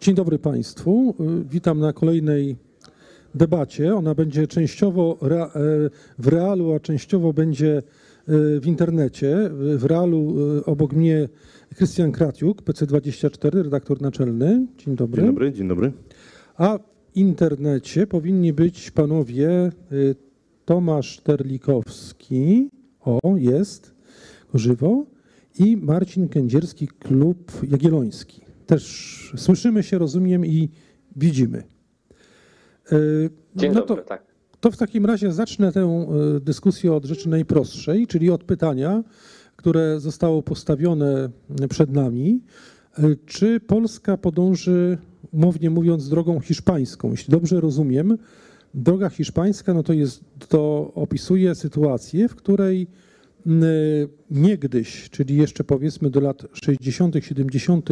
Dzień dobry Państwu. Witam na kolejnej debacie. Ona będzie częściowo w realu, a częściowo będzie w internecie. W realu obok mnie Krystian Kratiuk, PC24, redaktor naczelny. Dzień dobry. Dzień dobry, dzień dobry. A w internecie powinni być panowie Tomasz Terlikowski, o jest, żywo, i Marcin Kędzierski, Klub Jagielloński. Też słyszymy się, rozumiem i widzimy. Dzień no dobry, to, tak. To w takim razie zacznę tę dyskusję od rzeczy najprostszej, czyli od pytania, które zostało postawione przed nami. Czy Polska podąży, umownie mówiąc, drogą hiszpańską? Jeśli dobrze rozumiem, droga hiszpańska no to, jest, to opisuje sytuację, w której niegdyś, czyli jeszcze powiedzmy do lat 60., 70.,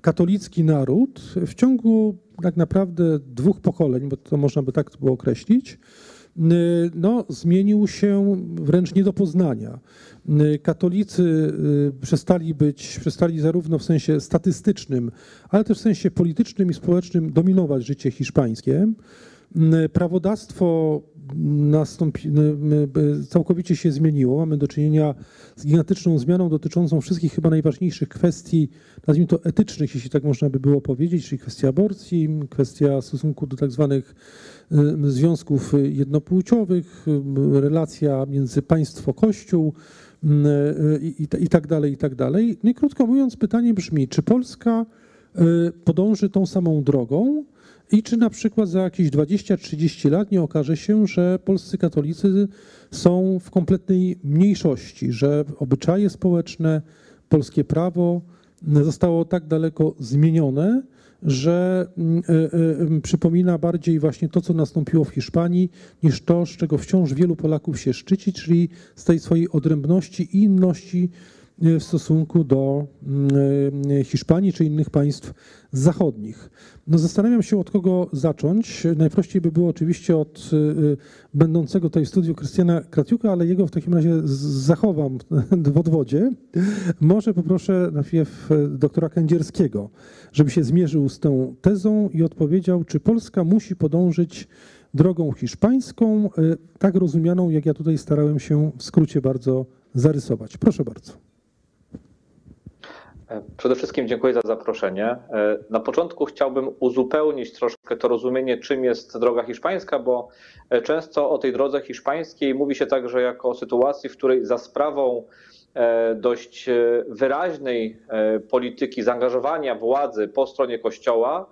katolicki naród w ciągu tak naprawdę dwóch pokoleń, bo to można by tak było określić, no, zmienił się wręcz nie do poznania. Katolicy przestali być, przestali zarówno w sensie statystycznym, ale też w sensie politycznym i społecznym dominować życie hiszpańskie. Prawodawstwo nastąpi, całkowicie się zmieniło. Mamy do czynienia z gigantyczną zmianą dotyczącą wszystkich chyba najważniejszych kwestii, nazwijmy to etycznych, jeśli tak można by było powiedzieć, czyli kwestia aborcji, kwestia stosunku do tak zwanych związków jednopłciowych, relacja między państwo-kościół i, i, i tak dalej, i tak dalej. No i krótko mówiąc, pytanie brzmi, czy Polska podąży tą samą drogą, i czy na przykład za jakieś 20-30 lat nie okaże się, że polscy katolicy są w kompletnej mniejszości, że obyczaje społeczne, polskie prawo zostało tak daleko zmienione, że y, y, y, przypomina bardziej właśnie to, co nastąpiło w Hiszpanii, niż to, z czego wciąż wielu Polaków się szczyci, czyli z tej swojej odrębności i inności w stosunku do mm, Hiszpanii czy innych państw zachodnich. No zastanawiam się, od kogo zacząć. Najprościej by było oczywiście od y, będącego tutaj w studiu Krystiana Kratiuka, ale jego w takim razie zachowam w odwodzie. Może poproszę najpierw doktora Kędzierskiego, żeby się zmierzył z tą tezą i odpowiedział, czy Polska musi podążyć drogą hiszpańską, tak rozumianą, jak ja tutaj starałem się w skrócie bardzo zarysować. Proszę bardzo. Przede wszystkim dziękuję za zaproszenie. E, na początku chciałbym uzupełnić troszkę to rozumienie, czym jest droga hiszpańska, bo e, często o tej drodze hiszpańskiej mówi się także jako o sytuacji, w której za sprawą e, dość wyraźnej polityki zaangażowania władzy po stronie Kościoła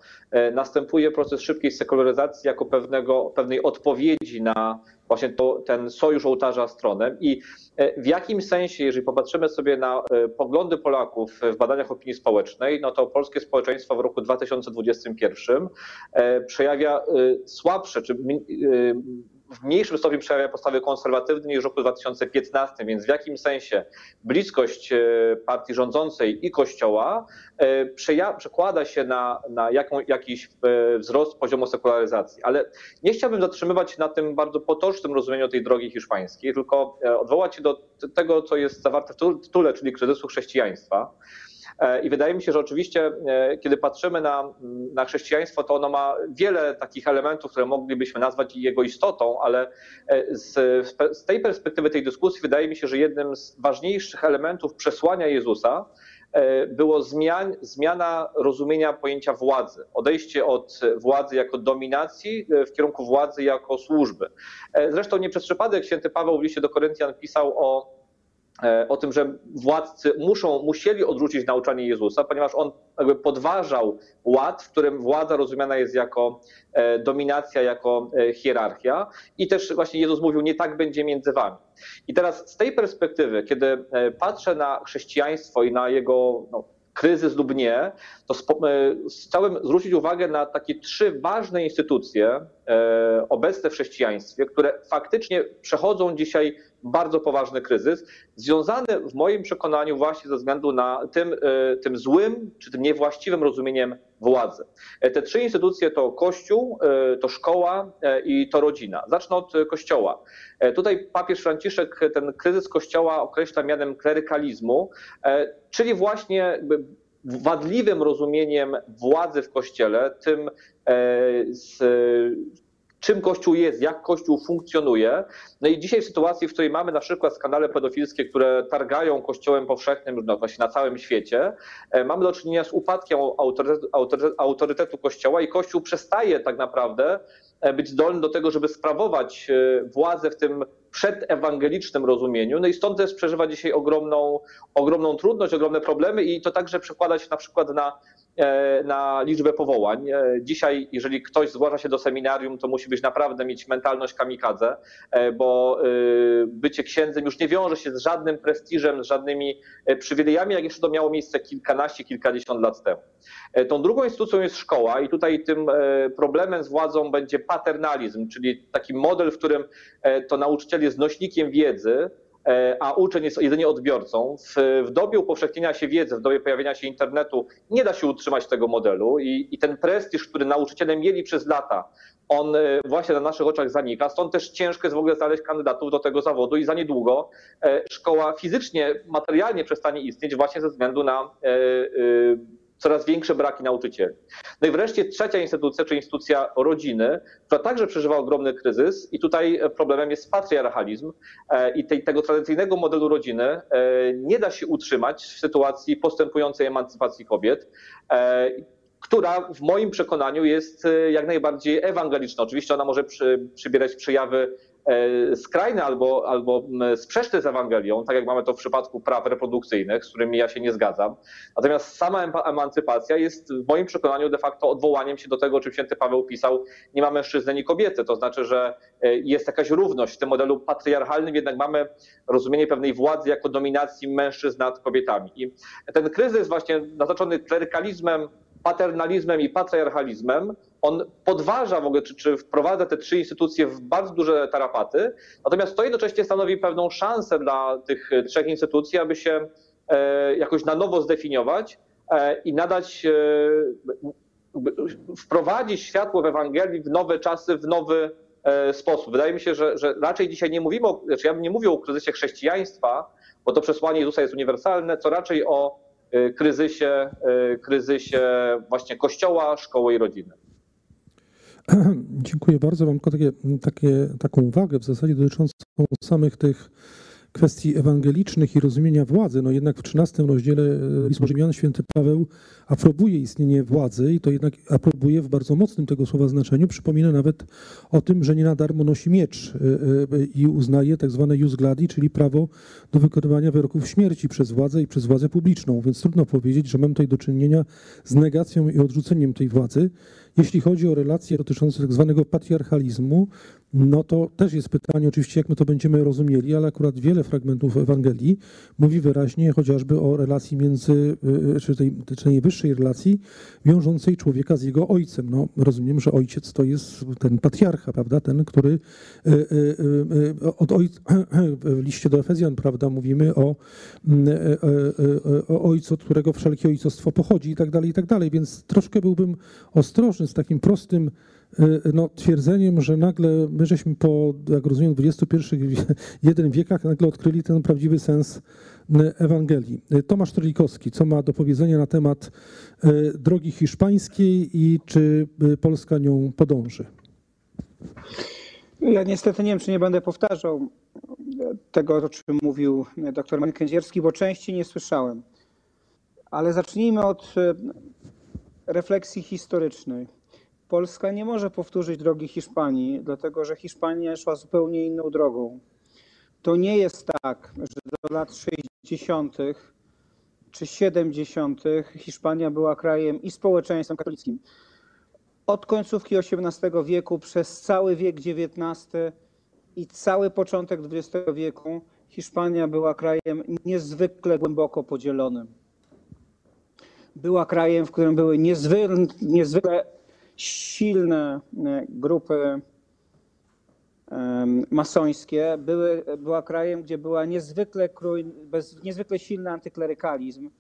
następuje proces szybkiej sekularyzacji jako pewnego, pewnej odpowiedzi na właśnie to, ten sojusz ołtarza z tronem. I e, w jakim sensie, jeżeli popatrzymy sobie na e, poglądy Polaków w badaniach opinii społecznej, no to polskie społeczeństwo w roku 2021 e, przejawia słabsze, czy w mniejszym stopniu przejawia postawy konserwatywne niż w roku 2015, więc w jakim sensie bliskość e, partii rządzącej i Kościoła e, przekłada się na, na jaką, jakiś e, wzrost poziomu sekularyzacji. Ale nie chciałbym zatrzymywać się na tym bardzo potocznym rozumieniu tej drogi hiszpańskiej, tylko odwołać się do tego, co jest zawarte w tytule, czyli kryzysu chrześcijaństwa. E, I wydaje mi się, że oczywiście, e, kiedy patrzymy na, na chrześcijaństwo, to ono ma wiele takich elementów, które moglibyśmy nazwać jego istotą, ale e, z, z tej perspektywy tej dyskusji wydaje mi się, że jednym z ważniejszych elementów przesłania Jezusa było zmian, zmiana rozumienia pojęcia władzy, odejście od władzy jako dominacji w kierunku władzy jako służby. Zresztą nie przez przypadek święty Paweł w liście do Koryntian pisał o o tym, że władcy muszą, musieli odrzucić nauczanie Jezusa, ponieważ on jakby podważał ład, w którym władza rozumiana jest jako e, dominacja, jako e, hierarchia. I też właśnie Jezus mówił, nie tak będzie między wami. I teraz z tej perspektywy, kiedy patrzę na chrześcijaństwo i na jego no, kryzys lub nie, to chciałem zwrócić uwagę na takie trzy ważne instytucje obecne w chrześcijaństwie, które faktycznie przechodzą dzisiaj bardzo poważny kryzys, związany w moim przekonaniu właśnie ze względu na tym, e, tym złym czy tym niewłaściwym rozumieniem władzy. E, te trzy instytucje to Kościół, e, to szkoła i to rodzina. Zacznę od Kościoła. Tutaj papież Franciszek ten kryzys Kościoła określa mianem klerykalizmu, czyli właśnie wadliwym rozumieniem władzy w Kościele, tym e, z, czym Kościół jest, jak Kościół funkcjonuje. No i dzisiaj w sytuacji, w której mamy na przykład skandale pedofilskie, które targają Kościołem powszechnym no właśnie na całym świecie, e, mamy do czynienia z upadkiem autorytetu, autorytetu, autorytetu Kościoła i Kościół przestaje tak naprawdę e, być zdolny do tego, żeby sprawować e, władzę w tym przedewangelicznym rozumieniu. No i stąd też przeżywa dzisiaj ogromną, ogromną trudność, ogromne problemy i to także przekłada się na przykład na E, na liczbę powołań. E, dzisiaj, jeżeli ktoś zgłasza się do seminarium, to musi być naprawdę mieć mentalność kamikadze, e, bo bycie księdzem już nie wiąże się z żadnym prestiżem, z żadnymi przywilejami, jak jeszcze to miało miejsce kilkanaście, kilkadziesiąt lat temu. Tą drugą instytucją jest szkoła i tutaj tym problemem z władzą będzie paternalizm, czyli taki model, w którym to nauczyciel jest nośnikiem wiedzy, E, a uczeń jest jedynie odbiorcą. W, w dobie upowszechnienia się wiedzy, w dobie pojawienia się internetu nie da się utrzymać tego modelu i, i ten prestiż, który nauczyciele mieli przez lata, on e, właśnie na naszych oczach zanika. Stąd też ciężko jest w ogóle znaleźć kandydatów do tego zawodu i za niedługo e, szkoła fizycznie, materialnie przestanie istnieć właśnie ze względu na coraz większe braki nauczycieli. No i wreszcie trzecia instytucja, czyli instytucja rodziny, która także przeżywa ogromny kryzys i tutaj problemem jest patriarchalizm e, i tej, tego tradycyjnego modelu rodziny e, nie da się utrzymać w sytuacji postępującej emancypacji kobiet e, która w moim przekonaniu jest jak najbardziej ewangeliczna. Oczywiście ona może przy, przybierać przejawy skrajne albo, albo sprzeczne z Ewangelią, tak jak mamy to w przypadku praw reprodukcyjnych, z którymi ja się nie zgadzam. Natomiast sama emancypacja jest w moim przekonaniu de facto odwołaniem się do tego, o czym święty Paweł pisał, nie ma mężczyzny ani kobiety. To znaczy, że e, jest jakaś równość w tym modelu patriarchalnym, jednak mamy rozumienie pewnej władzy jako dominacji mężczyzn nad kobietami. I ten kryzys właśnie naznaczony klerykalizmem, paternalizmem i patriarchalizmem, on podważa w ogóle, czy, czy wprowadza te trzy instytucje w bardzo duże tarapaty, natomiast to jednocześnie stanowi pewną szansę dla tych trzech instytucji, aby się e, jakoś na nowo zdefiniować e, i nadać, e, wprowadzić światło w Ewangelii w nowe czasy, w nowy sposób. Wydaje mi się, że, że raczej dzisiaj nie mówimy, o, znaczy ja bym nie mówił o kryzysie chrześcijaństwa, bo to przesłanie Jezusa jest uniwersalne, co raczej o kryzysie, kryzysie właśnie Kościoła, szkoły i rodziny. Dziękuję bardzo. Mam tylko takie, takie, taką uwagę w zasadzie dotyczącą samych tych kwestii ewangelicznych i rozumienia władzy. No jednak w 13 rozdziale e, Pisma Rzymian święty Paweł aprobuje istnienie władzy i to jednak aprobuje w bardzo mocnym tego słowa znaczeniu. Przypomina nawet o tym, że nie na darmo nosi miecz e, e, i uznaje tak zwane jus gladi, czyli prawo do wykonywania wyroków śmierci przez władzę i przez władzę publiczną. Więc trudno powiedzieć, że mamy tutaj do czynienia z negacją i odrzuceniem tej władzy. Jeśli chodzi o relacje dotyczące tak zwanego patriarchalizmu, no to też jest pytanie oczywiście, jak my to będziemy rozumieli, ale akurat wiele fragmentów Ewangelii mówi wyraźnie chociażby o relacji między, y, y, czy tej, czy najwyższej relacji wiążącej człowieka z jego ojcem. No, rozumiem, że ojciec to jest ten patriarcha, prawda, ten, który y, od ojca, w liście do Efezjan, prawda, mówimy o, o ojcu, od którego wszelkie ojcostwo pochodzi i tak dalej, i tak dalej, więc troszkę byłbym ostrożny z takim prostym Y, no, twierdzeniem, że nagle my żeśmy po, jak rozumiem, XXI wiekach nagle odkryli ten prawdziwy sens y, Ewangelii. Y, Tomasz Trolikowski, co ma do powiedzenia na temat drogi hiszpańskiej i czy Polska nią podąży? Ja niestety nie wiem, czy nie będę powtarzał tego, o czym mówił dr Marek Kędzierski, bo części nie słyszałem. Ale zacznijmy od refleksji historycznej. Polska nie może powtórzyć drogi Hiszpanii, dlatego że Hiszpania szła zupełnie inną drogą. To nie jest tak, że do lat 60. czy 70. Hiszpania była krajem i społeczeństwem katolickim. Od końcówki XVIII wieku przez cały wiek XIX i cały początek XX wieku Hiszpania była krajem niezwykle głęboko podzielonym. Była krajem, w którym były niezwykle, silne e, grupy masońskie, były, była krajem, gdzie była niezwykle, krój, bez, niezwykle silny antyklerykalizm,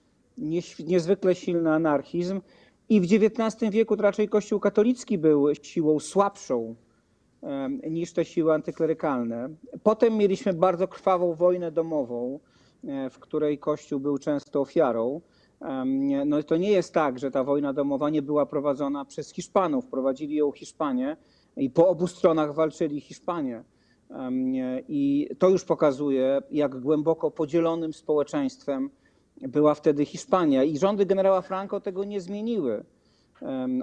niezwykle silny anarchizm i w XIX wieku raczej Kościół katolicki był siłą słabszą niż te siły antyklerykalne. Potem mieliśmy bardzo krwawą wojnę domową, e, w której Kościół był często ofiarą. No to nie jest tak, że ta wojna domowa nie była prowadzona przez Hiszpanów. Prowadzili ją Hiszpanie i po obu stronach walczyli Hiszpanie. I to już pokazuje, jak głęboko podzielonym społeczeństwem była wtedy Hiszpania. I rządy generała Franco tego nie zmieniły.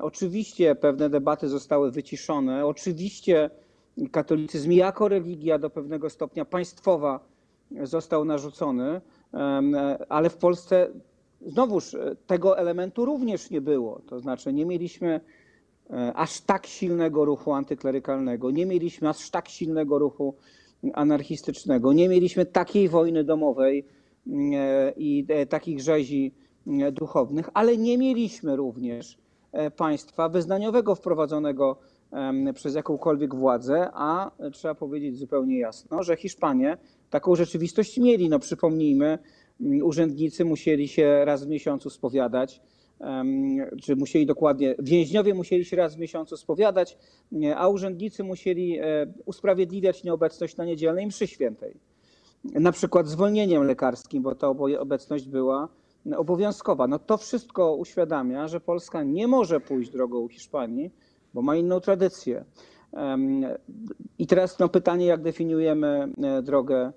Oczywiście pewne debaty zostały wyciszone. Oczywiście katolicyzm jako religia do pewnego stopnia państwowa został narzucony, ale w Polsce znowuż e, tego elementu również nie było. To znaczy nie mieliśmy e, aż tak silnego ruchu antyklerykalnego, nie mieliśmy aż tak silnego ruchu anarchistycznego, nie mieliśmy takiej wojny domowej mm, e, i takich rzezi mm, duchownych, ale nie mieliśmy również państwa wyznaniowego wprowadzonego przez jakąkolwiek władzę, a trzeba powiedzieć zupełnie jasno, że Hiszpanie taką rzeczywistość mieli. No przypomnijmy, urzędnicy musieli się raz w miesiącu spowiadać, czy musieli dokładnie, więźniowie musieli się raz w miesiącu spowiadać, a urzędnicy musieli e, usprawiedliwiać nieobecność na niedzielnej mszy świętej. Na przykład zwolnieniem lekarskim, bo ta obecność była obowiązkowa. No to wszystko uświadamia, że Polska nie może pójść drogą Hiszpanii, bo ma inną tradycję. I teraz no, pytanie, jak definiujemy e, drogę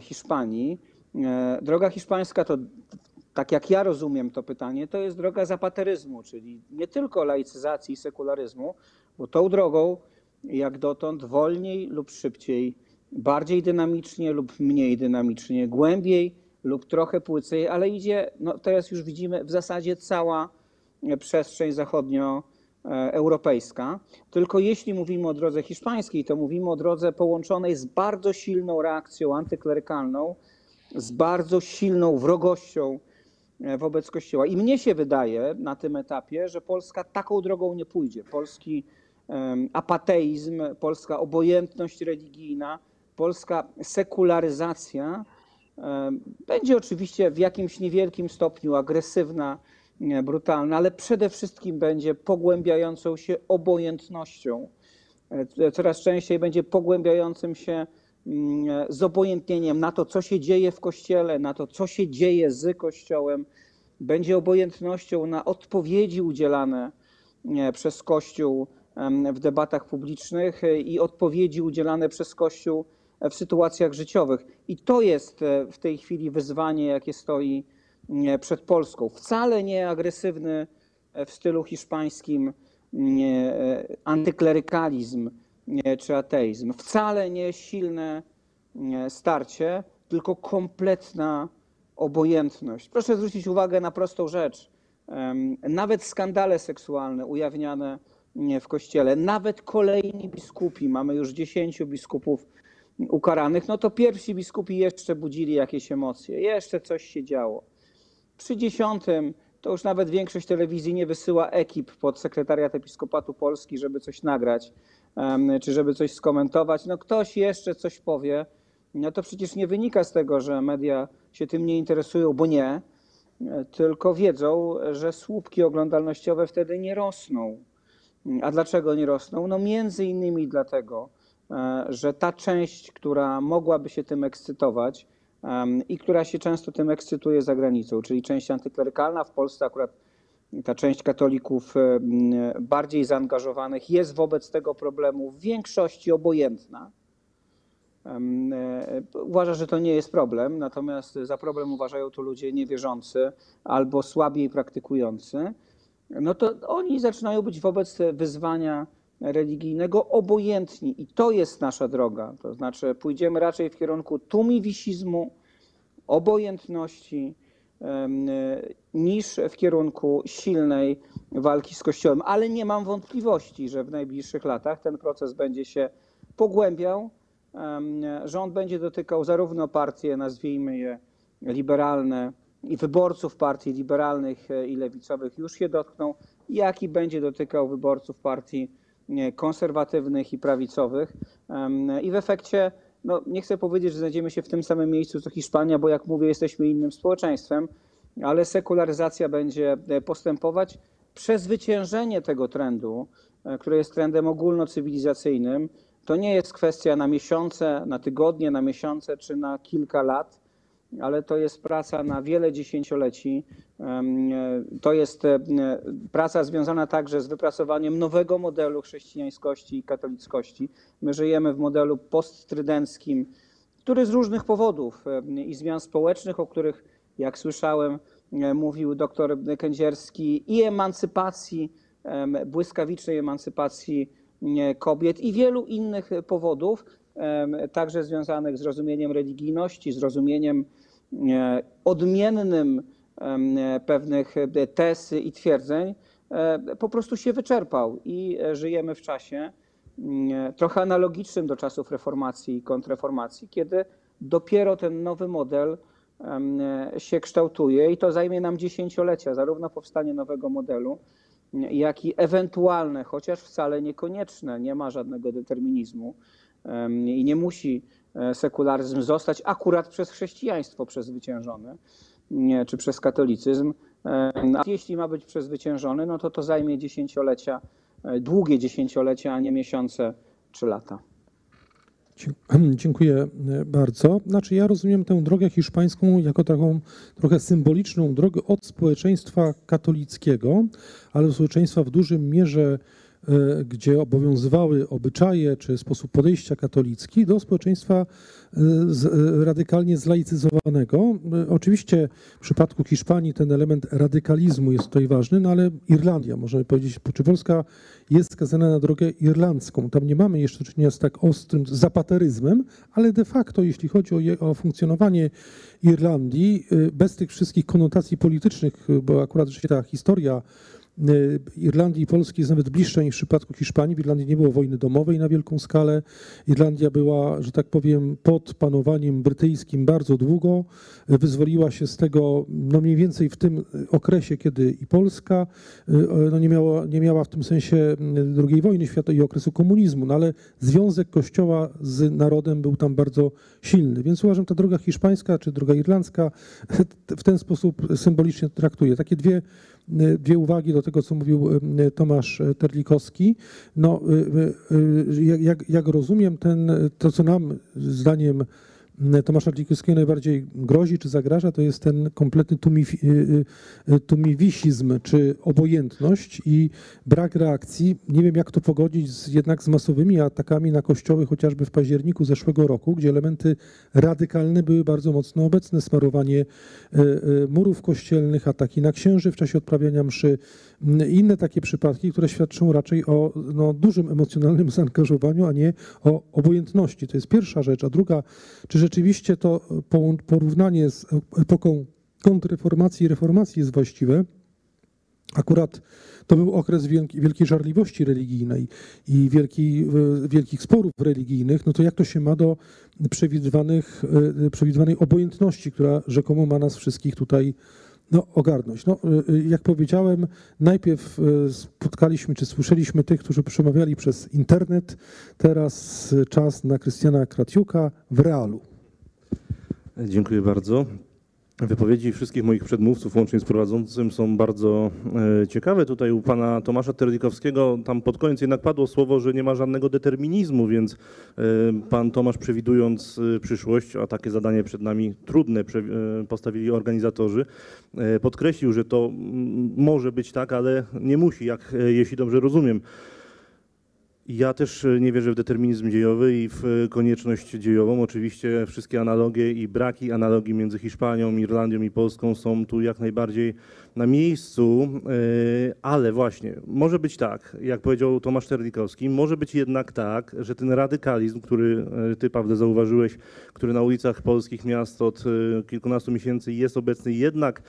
Hiszpanii. E, Droga hiszpańska to, tak jak ja rozumiem to pytanie, to jest droga zapateryzmu, czyli nie tylko laicyzacji i sekularyzmu, bo tą drogą, jak dotąd, wolniej lub szybciej, bardziej dynamicznie lub mniej dynamicznie, głębiej lub trochę płycej, ale idzie, no teraz już widzimy, w zasadzie cała przestrzeń zachodnioeuropejska. Tylko jeśli mówimy o drodze hiszpańskiej, to mówimy o drodze połączonej z bardzo silną reakcją antyklerykalną, z bardzo silną wrogością e, wobec Kościoła. I mnie się wydaje na tym etapie, że Polska taką drogą nie pójdzie. Polski apateizm, polska obojętność religijna, polska sekularyzacja będzie oczywiście w jakimś niewielkim stopniu agresywna, nie, brutalna, ale przede wszystkim będzie pogłębiającą się obojętnością. E, Coraz częściej będzie pogłębiającym się zobojętnieniem na to, co się dzieje w Kościele, na to, co się dzieje z Kościołem. Będzie obojętnością na odpowiedzi udzielane nie, przez Kościół w debatach publicznych e, i odpowiedzi udzielane przez Kościół e, w sytuacjach życiowych. I to jest e, w tej chwili wyzwanie, jakie stoi nie, przed Polską. Wcale nie agresywny e, w stylu hiszpańskim e, antyklerykalizm czy ateizm. Wcale nie silne starcie, tylko kompletna obojętność. Proszę zwrócić uwagę na prostą rzecz. Nawet skandale seksualne ujawniane w kościele, nawet kolejni biskupi, mamy już dziesięciu biskupów ukaranych, no to pierwsi biskupi jeszcze budzili jakieś emocje, jeszcze coś się działo. Przy dziesiątym to już nawet większość telewizji nie wysyła ekip pod sekretariat Episkopatu Polski, żeby coś nagrać, czy żeby coś skomentować. No ktoś jeszcze coś powie. No to przecież nie wynika z tego, że media się tym nie interesują, bo nie, e, tylko wiedzą, że słupki oglądalnościowe wtedy nie rosną. A dlaczego nie rosną? No między innymi dlatego, e, że ta część, która mogłaby się tym ekscytować i która się często tym ekscytuje za granicą, czyli część antyklerykalna, w Polsce akurat ta część katolików em, bardziej zaangażowanych jest wobec tego problemu w większości obojętna. Em, e, Uważa, że to nie jest problem, natomiast za problem uważają to ludzie niewierzący albo słabiej praktykujący. No to oni zaczynają być wobec wyzwania religijnego obojętni i to jest nasza droga. To znaczy pójdziemy raczej w kierunku tumiwisizmu, obojętności e, niż w kierunku silnej walki z Kościołem. Ale nie mam wątpliwości, że w najbliższych latach ten proces będzie się pogłębiał. Rząd będzie dotykał zarówno partie, nazwijmy je liberalne, i wyborców partii liberalnych e, i lewicowych już się dotknął, jak i będzie dotykał wyborców partii konserwatywnych i prawicowych. I w efekcie, no, nie chcę powiedzieć, że znajdziemy się w tym samym miejscu co Hiszpania, bo jak mówię, jesteśmy innym społeczeństwem, ale sekularyzacja będzie e, postępować. Przezwyciężenie tego trendu, e, który jest trendem ogólnocywilizacyjnym, to nie jest kwestia na miesiące, na tygodnie, na miesiące czy na kilka lat ale to jest praca na wiele dziesięcioleci. E, To jest e, praca związana także z wypracowaniem nowego modelu chrześcijańskości i katolickości. My żyjemy w modelu posttrydenckim, który z różnych powodów i zmian społecznych, o których, jak słyszałem, e, mówił doktor Kędzierski, i emancypacji, em, błyskawicznej emancypacji kobiet i wielu innych powodów, także związanych z rozumieniem religijności, z rozumieniem odmiennym e, pewnych e, tez i twierdzeń, e, po prostu się wyczerpał i żyjemy w czasie mm, trochę analogicznym do czasów reformacji i kontrreformacji, kiedy dopiero ten nowy model się kształtuje i to zajmie nam dziesięciolecia, zarówno powstanie nowego modelu, jak i ewentualne, chociaż wcale niekonieczne, nie ma żadnego determinizmu i nie musi sekularyzm zostać akurat przez chrześcijaństwo przezwyciężony czy przez katolicyzm. Em, A jeśli ma być przezwyciężony, no to to zajmie dziesięciolecia, e, długie dziesięciolecia, a nie miesiące czy lata. Dziękuję e, bardzo. Znaczy, ja rozumiem tę drogę hiszpańską jako taką trochę symboliczną drogę od społeczeństwa katolickiego, ale społeczeństwa w dużym mierze, e, gdzie obowiązywały obyczaje czy sposób podejścia katolicki, do społeczeństwa z, e, radykalnie zlaicyzowanego. Oczywiście w przypadku Hiszpanii ten element radykalizmu jest tutaj ważny, no ale Irlandia, możemy powiedzieć, czy Polska jest skazana na drogę irlandzką. Tam nie mamy jeszcze do czynienia z tak ostrym zapateryzmem, ale de facto, jeśli chodzi o, je, o funkcjonowanie Irlandii, y, bez tych wszystkich konotacji politycznych, y, bo akurat rzeczywiście ta historia y, Irlandii i Polski jest nawet bliższa niż w przypadku Hiszpanii. W Irlandii nie było wojny domowej na wielką skalę. Irlandia była, że tak powiem, pod panowaniem brytyjskim bardzo długo. Wyzwoliła się z tego no mniej więcej w tym okresie, kiedy i Polska y, no nie, miała, nie miała w tym sensie y, II wojny światowej i okresu komunizmu, no ale związek Kościoła z narodem był tam bardzo silny. Więc uważam, ta droga hiszpańska czy droga irlandzka w ten sposób symbolicznie traktuje. Takie dwie, y, dwie uwagi do tego, co mówił y, Tomasz Terlikowski. No, y, y, y, jak, jak rozumiem, ten, to co nam zdaniem Tomasza Terlikowskiego najbardziej grozi czy zagraża, to jest ten kompletny tumifi, y, y, tumiwisizm czy obojętność i brak reakcji. Nie wiem, jak to pogodzić z, jednak z masowymi atakami na kościoły, chociażby w październiku zeszłego roku, gdzie elementy radykalne były bardzo mocno obecne. Smarowanie y, y, murów kościelnych, ataki na księży w czasie odprawiania mszy, y, inne takie przypadki, które świadczą raczej o no, dużym emocjonalnym zaangażowaniu, a nie o obojętności. To jest pierwsza rzecz. A druga, czy rzeczywiście to porównanie z epoką kontrreformacji i reformacji jest właściwe? Akurat to był okres wielki, wielkiej żarliwości religijnej i wielkiej, e, wielkich sporów religijnych. No to jak to się ma do przewidywanych, e, przewidywanej obojętności, która rzekomo ma nas wszystkich tutaj no, ogarnąć? No, e, e, jak powiedziałem, najpierw e, spotkaliśmy czy słyszeliśmy tych, którzy przemawiali przez internet. Teraz e, czas na Krystiana Kratiuka w realu. Dziękuję bardzo. Wypowiedzi wszystkich moich przedmówców, łącznie z prowadzącym, są bardzo e, ciekawe. Tutaj u pana Tomasza Terlikowskiego tam pod koniec jednak padło słowo, że nie ma żadnego determinizmu, więc e, pan Tomasz przewidując e, przyszłość, a takie zadanie przed nami trudne postawili organizatorzy, podkreślił, że to może być tak, ale nie musi, jak jeśli dobrze rozumiem. Ja też e, nie wierzę w determinizm dziejowy i w e, konieczność dziejową. Oczywiście wszystkie analogie i braki analogii między Hiszpanią, Irlandią i Polską są tu jak najbardziej na miejscu, e, ale właśnie może być tak, jak powiedział Tomasz Terlikowski, może być jednak tak, że ten radykalizm, który ty Pawle zauważyłeś, który na ulicach polskich miast od kilkunastu miesięcy jest obecny, jednak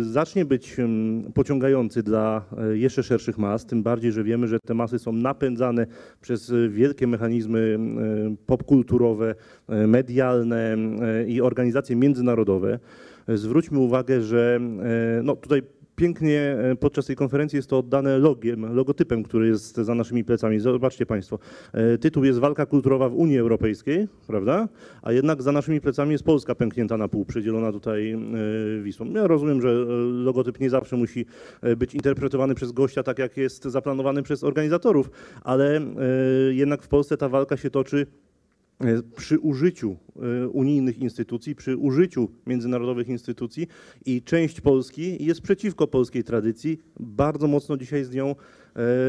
zacznie być em, pociągający dla jeszcze szerszych mas, tym bardziej, że wiemy, że te masy są napędzane przez wielkie mechanizmy e, popkulturowe, e, medialne e, i organizacje międzynarodowe. Zwróćmy uwagę, że no tutaj pięknie e, podczas tej konferencji jest to oddane logiem, logotypem, który jest za naszymi plecami. Zobaczcie Państwo, e, tytuł jest Walka kulturowa w Unii Europejskiej, prawda? A jednak za naszymi plecami jest Polska pęknięta na pół, przydzielona tutaj e, Wisłą. Ja rozumiem, że logotyp nie zawsze musi być interpretowany przez gościa tak, jak jest zaplanowany przez organizatorów, ale jednak w Polsce ta walka się toczy przy użyciu e, unijnych instytucji, przy użyciu międzynarodowych instytucji i część Polski jest przeciwko polskiej tradycji, bardzo mocno dzisiaj z nią e,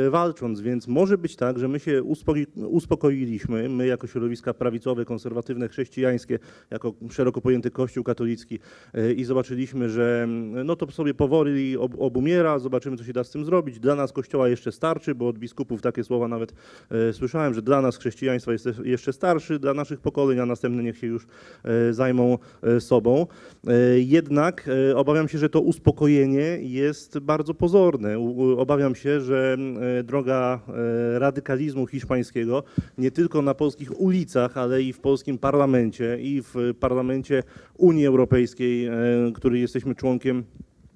walcząc, więc może być tak, że my się uspokoi- uspokoiliśmy, my jako środowiska prawicowe, konserwatywne, chrześcijańskie, jako szeroko pojęty Kościół katolicki e, i zobaczyliśmy, że no to sobie powoli ob, obumiera, zobaczymy co się da z tym zrobić. Dla nas Kościoła jeszcze starczy, bo od biskupów takie słowa nawet e, słyszałem, że dla nas chrześcijaństwa jest jeszcze starszy, dla naszych pokoleń, a następne niech się już e, zajmą e, sobą. E, Jednak e, obawiam się, że to uspokojenie jest bardzo pozorne. Obawiam się, że e, droga e, radykalizmu hiszpańskiego nie tylko na polskich ulicach, ale i w polskim parlamencie i w parlamencie Unii Europejskiej, e, której jesteśmy członkiem,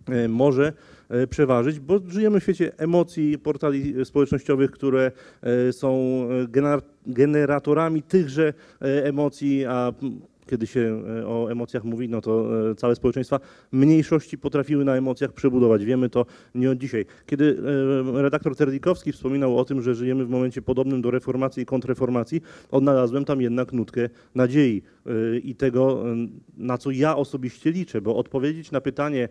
e, może e, przeważyć, bo żyjemy w świecie emocji, portali społecznościowych, które e, są e, gener- generatorami tychże e, emocji, a kiedy się e, o emocjach mówi, no to e, całe społeczeństwa mniejszości potrafiły na emocjach przebudować. Wiemy to nie od dzisiaj. Kiedy e, redaktor Terdikowski wspominał o tym, że żyjemy w momencie podobnym do reformacji i kontrreformacji, odnalazłem tam jednak nutkę nadziei i tego, na co ja osobiście liczę, bo odpowiedzieć na pytanie,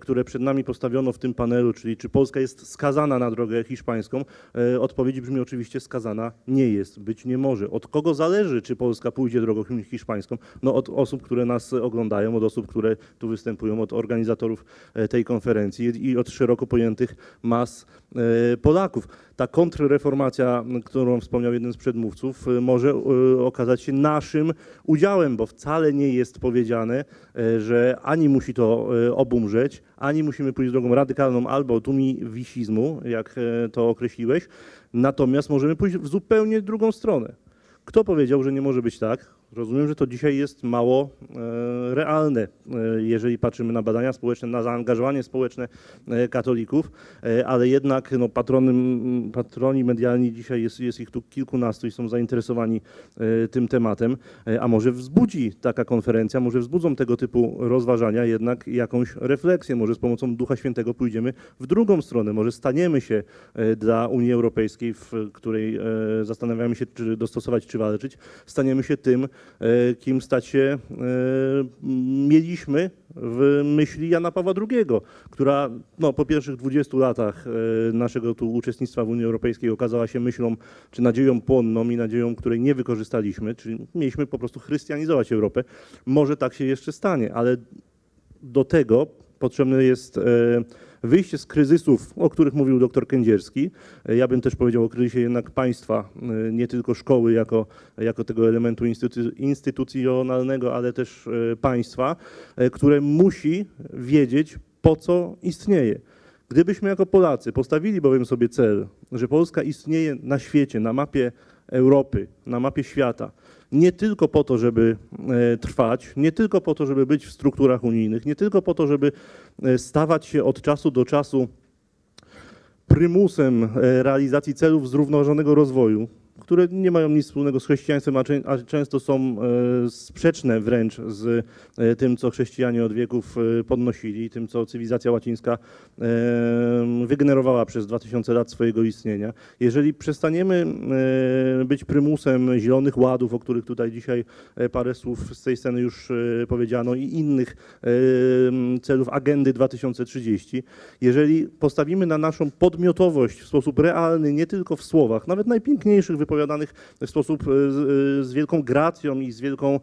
które przed nami postawiono w tym panelu, czyli czy Polska jest skazana na drogę hiszpańską, odpowiedź brzmi oczywiście skazana nie jest, być nie może. Od kogo zależy, czy Polska pójdzie drogą hi- hiszpańską? No od osób, które nas oglądają, od osób, które tu występują, od organizatorów e, tej konferencji i od szeroko pojętych mas e, Polaków. Ta kontrreformacja, którą wspomniał jeden z przedmówców, e, może okazać się naszym udziałem, bo wcale nie jest powiedziane, że ani musi to obumrzeć, ani musimy pójść drogą radykalną albo tumiwisizmu, jak to określiłeś, natomiast możemy pójść w zupełnie drugą stronę. Kto powiedział, że nie może być tak? Rozumiem, że to dzisiaj jest mało e, realne, e, jeżeli patrzymy na badania społeczne, na zaangażowanie społeczne e, katolików, ale jednak no, patroni medialni dzisiaj jest, jest ich tu kilkunastu i są zainteresowani tym tematem, a może wzbudzi taka konferencja, może wzbudzą tego typu rozważania jednak jakąś refleksję, może z pomocą Ducha Świętego pójdziemy w drugą stronę, może staniemy się dla Unii Europejskiej, w której zastanawiamy się, czy dostosować, czy walczyć, staniemy się tym, kim stać się e, mieliśmy w myśli Jana Pawła II, która no, po pierwszych 20 latach e, naszego tu uczestnictwa w Unii Europejskiej okazała się myślą czy nadzieją płonną i nadzieją, której nie wykorzystaliśmy, czyli mieliśmy po prostu chrystianizować Europę. Może tak się jeszcze stanie, ale do tego potrzebne jest e, wyjście z kryzysów, o których mówił dr Kędzierski. Ja bym też powiedział o kryzysie jednak państwa, e, nie tylko szkoły jako, jako tego elementu instytu, instytucjonalnego, ale też e, państwa, e, które musi wiedzieć, po co istnieje. Gdybyśmy jako Polacy postawili bowiem sobie cel, że Polska istnieje na świecie, na mapie Europy, na mapie świata, nie tylko po to, żeby e, trwać, nie tylko po to, żeby być w strukturach unijnych, nie tylko po to, żeby e, stawać się od czasu do czasu prymusem e, realizacji celów zrównoważonego rozwoju, które nie mają nic wspólnego z chrześcijaństwem, a, czę- a często są e, sprzeczne wręcz z e, tym, co chrześcijanie od wieków e, podnosili, tym, co cywilizacja łacińska wygenerowała przez 2000 lat swojego istnienia. Jeżeli przestaniemy być prymusem zielonych ładów, o których tutaj dzisiaj parę słów z tej sceny już powiedziano, i innych celów agendy 2030, jeżeli postawimy na naszą podmiotowość w sposób realny, nie tylko w słowach, nawet najpiękniejszych, wypowiadanych w sposób e, z, e, z wielką gracją i z wielką, e,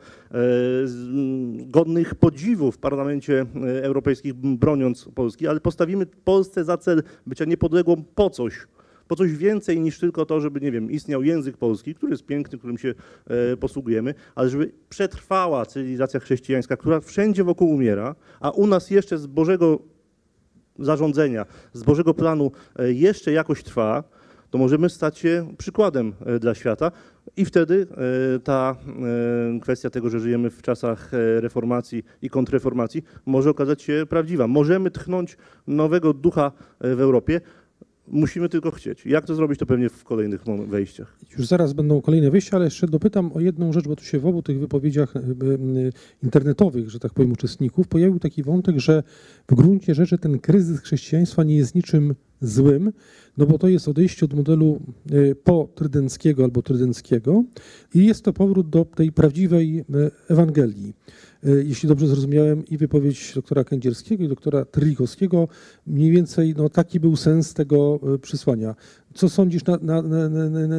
z, m, godnych podziwu w Parlamencie Europejskim, broniąc Polski, ale postawimy Polsce za cel bycia niepodległą po coś, po coś więcej niż tylko to, żeby, nie wiem, istniał język polski, który jest piękny, którym się e, posługujemy, ale żeby przetrwała cywilizacja chrześcijańska, która wszędzie wokół umiera, a u nas jeszcze z Bożego zarządzenia, z Bożego planu e, jeszcze jakoś trwa, to możemy stać się przykładem e, dla świata i wtedy e, ta e, kwestia tego, że żyjemy w czasach reformacji i kontrreformacji może okazać się prawdziwa. Możemy tchnąć nowego ducha w Europie, musimy tylko chcieć. Jak to zrobić, to pewnie w kolejnych wejściach. Już zaraz będą kolejne wyjścia, ale jeszcze dopytam o jedną rzecz, bo tu się w obu tych wypowiedziach internetowych, że tak powiem, uczestników pojawił taki wątek, że w gruncie rzeczy ten kryzys chrześcijaństwa nie jest niczym złym, no bo to jest odejście od modelu y, potrydenckiego albo trydenckiego i jest to powrót do tej prawdziwej y, Ewangelii. Y, Jeśli dobrze zrozumiałem i wypowiedź doktora Kędzierskiego i doktora Trylikowskiego, mniej więcej no, taki był sens tego przesłania. Co sądzisz na, na, na,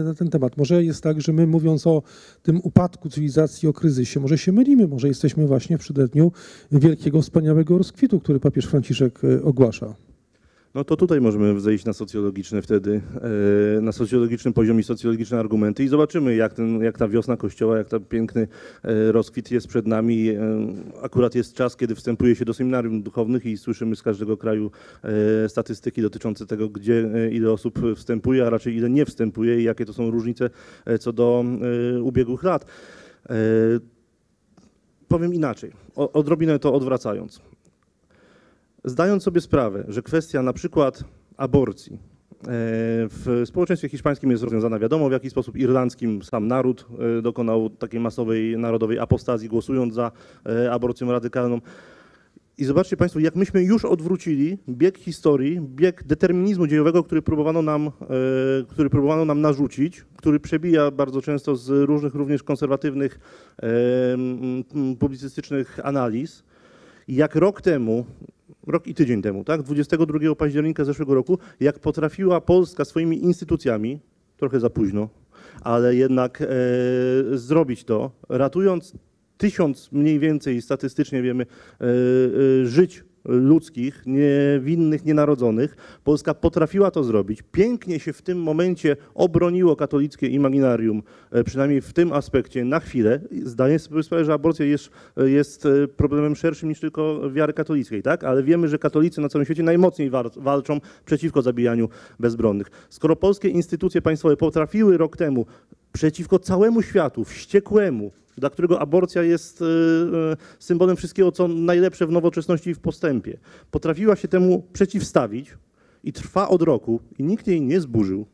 na, ten temat? Może jest tak, że my mówiąc o tym upadku cywilizacji, o kryzysie, może się mylimy, może jesteśmy właśnie w przededniu wielkiego, wspaniałego rozkwitu, który papież Franciszek ogłasza. No to tutaj możemy zejść na socjologiczne wtedy, e, na socjologicznym poziomie socjologiczne argumenty i zobaczymy, jak, ten, jak ta wiosna Kościoła, jak ten piękny e, rozkwit jest przed nami. E, Akurat jest czas, kiedy wstępuje się do seminarium duchownych i słyszymy z każdego kraju statystyki dotyczące tego, gdzie ile osób wstępuje, a raczej ile nie wstępuje i jakie to są różnice co do ubiegłych lat. Powiem inaczej, odrobinę to odwracając. Zdając sobie sprawę, że kwestia przykład aborcji e, w społeczeństwie hiszpańskim jest rozwiązana wiadomo w jaki sposób irlandzkim sam naród e, dokonał takiej masowej narodowej apostazji głosując za e, aborcją radykalną. I zobaczcie Państwo, jak myśmy już odwrócili bieg historii, bieg determinizmu dziejowego, który próbowano nam, który próbowano nam narzucić, który przebija bardzo często z różnych również konserwatywnych publicystycznych analiz. Jak rok temu, rok i tydzień temu, tak, 22 października zeszłego roku, jak potrafiła Polska swoimi instytucjami, trochę za późno, ale jednak e, zrobić to, ratując tysiąc mniej więcej statystycznie wiemy e, e, żyć ludzkich, niewinnych, nienarodzonych. Polska potrafiła to zrobić. Pięknie się w tym momencie obroniło katolickie imaginarium, e, przynajmniej w tym aspekcie na chwilę. Zdaję sobie sprawę, że aborcja jest, jest e, problemem szerszym niż tylko wiary katolickiej, tak? ale wiemy, że katolicy na całym świecie najmocniej walczą przeciwko zabijaniu bezbronnych. Skoro polskie instytucje państwowe potrafiły rok temu przeciwko całemu światu, wściekłemu, dla którego aborcja jest e, e, symbolem wszystkiego, co najlepsze w nowoczesności i w postępie, potrafiła się temu przeciwstawić i trwa od roku i nikt jej nie zburzył,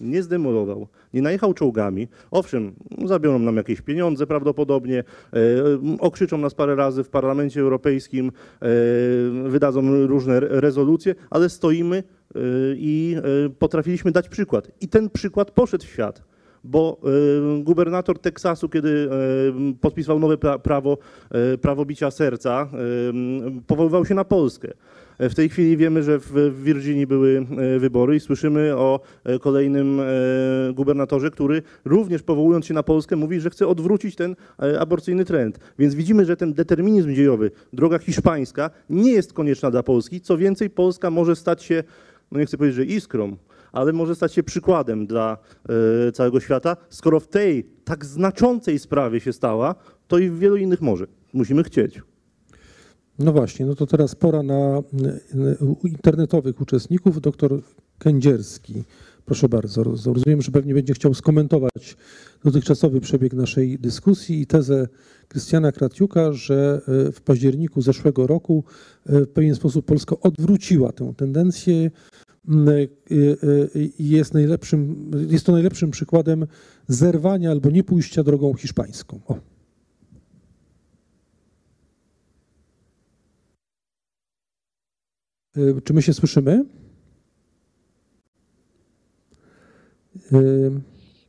nie zdemolował, nie najechał czołgami. Owszem, zabiorą nam jakieś pieniądze prawdopodobnie, e, okrzyczą nas parę razy w Parlamencie Europejskim, wydadzą różne re- rezolucje, ale stoimy i potrafiliśmy dać przykład. I ten przykład poszedł w świat bo e, gubernator Teksasu, kiedy e, podpisywał nowe pra- prawo, e, prawo bicia serca, powoływał się na Polskę. W tej chwili wiemy, że w Virginii były wybory i słyszymy o kolejnym gubernatorze, który również powołując się na Polskę mówi, że chce odwrócić ten aborcyjny trend. Więc widzimy, że ten determinizm dziejowy, droga hiszpańska, nie jest konieczna dla Polski. Co więcej, Polska może stać się, no nie chcę powiedzieć, że iskrą, ale może stać się przykładem dla e, całego świata. Skoro w tej tak znaczącej sprawie się stała, to i w wielu innych może. Musimy chcieć. No właśnie, no to teraz pora na y, y, internetowych uczestników. Doktor Kędzierski, proszę bardzo. Roz- Rozumiem, że pewnie będzie chciał skomentować dotychczasowy przebieg naszej dyskusji i tezę Krystiana Kratiuka, że w październiku zeszłego roku w pewien sposób Polska odwróciła tę tendencję jest, najlepszym, jest to najlepszym przykładem zerwania albo nie pójścia drogą hiszpańską. O. Y, Czy my się słyszymy? Y,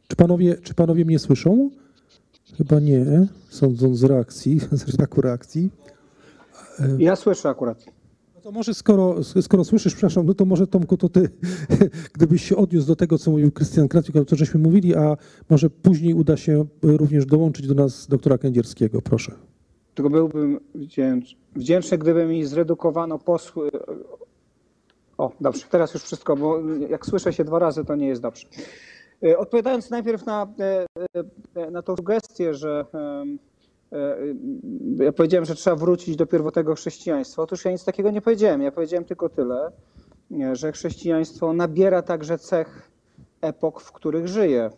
Czy panowie, czy panowie mnie słyszą? Chyba nie, sądząc z reakcji, z znaku reakcji. Ja słyszę akurat. To może skoro, skoro słyszysz, przepraszam, no to może Tomku, to ty, gdybyś się odniósł do tego, co mówił Krystian Kraciuk, ale to żeśmy mówili, a może później uda się również dołączyć do nas doktora Kędzierskiego, proszę. Tylko byłbym wdzięcz, wdzięczny, gdyby mi zredukowano posły. O, dobrze, teraz już wszystko, bo jak słyszę się dwa razy, to nie jest dobrze. E, Odpowiadając najpierw na, e, e, na tą sugestię, że ja powiedziałem, że trzeba wrócić do pierwotnego chrześcijaństwa. Otóż ja nic takiego nie powiedziałem. Ja powiedziałem tylko tyle, nie, że chrześcijaństwo nabiera także cech epok, w których żyje.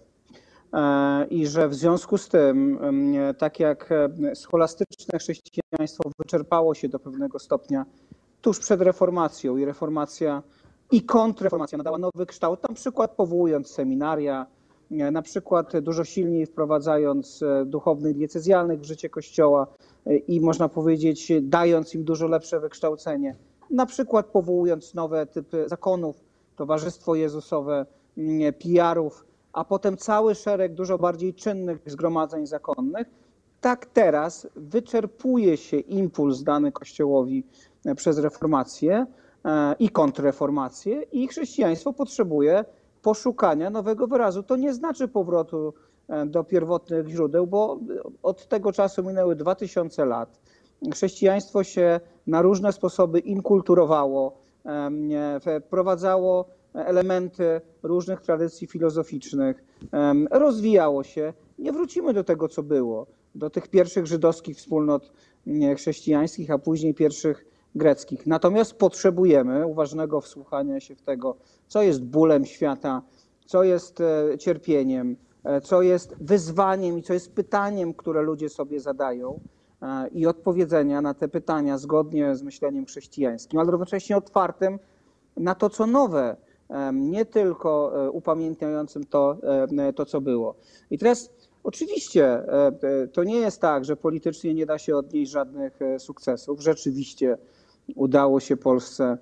E, I że w związku z tym, em, tak jak e, scholastyczne chrześcijaństwo wyczerpało się do pewnego stopnia tuż przed reformacją i reformacja i kontrreformacja nadała nowy kształt, na przykład powołując seminaria, e, na przykład dużo silniej wprowadzając e, duchownych diecezjalnych w życie Kościoła e, i można powiedzieć dając im dużo lepsze wykształcenie, na przykład powołując nowe typy zakonów, Towarzystwo Jezusowe, mm, PR-ów, a potem cały szereg dużo bardziej czynnych zgromadzeń zakonnych, tak teraz wyczerpuje się impuls dany Kościołowi e, przez reformację e, i kontrreformację i chrześcijaństwo potrzebuje poszukania nowego wyrazu. To nie znaczy powrotu e, do pierwotnych źródeł, bo od tego czasu minęły 2000 lat. Chrześcijaństwo się na różne sposoby inkulturowało, e, wprowadzało elementy różnych tradycji filozoficznych, em, rozwijało się. Nie wrócimy do tego, co było, do tych pierwszych żydowskich wspólnot chrześcijańskich, a później pierwszych greckich. Natomiast potrzebujemy uważnego wsłuchania się w tego, co jest bólem świata, co jest e, cierpieniem, e, co jest wyzwaniem i co jest pytaniem, które ludzie sobie zadają e, i odpowiedzenia na te pytania zgodnie z myśleniem chrześcijańskim, ale równocześnie otwartym na to, co nowe, nie tylko upamiętniającym to, to, co było. I teraz oczywiście to nie jest tak, że politycznie nie da się odnieść żadnych sukcesów. Rzeczywiście udało się Polsce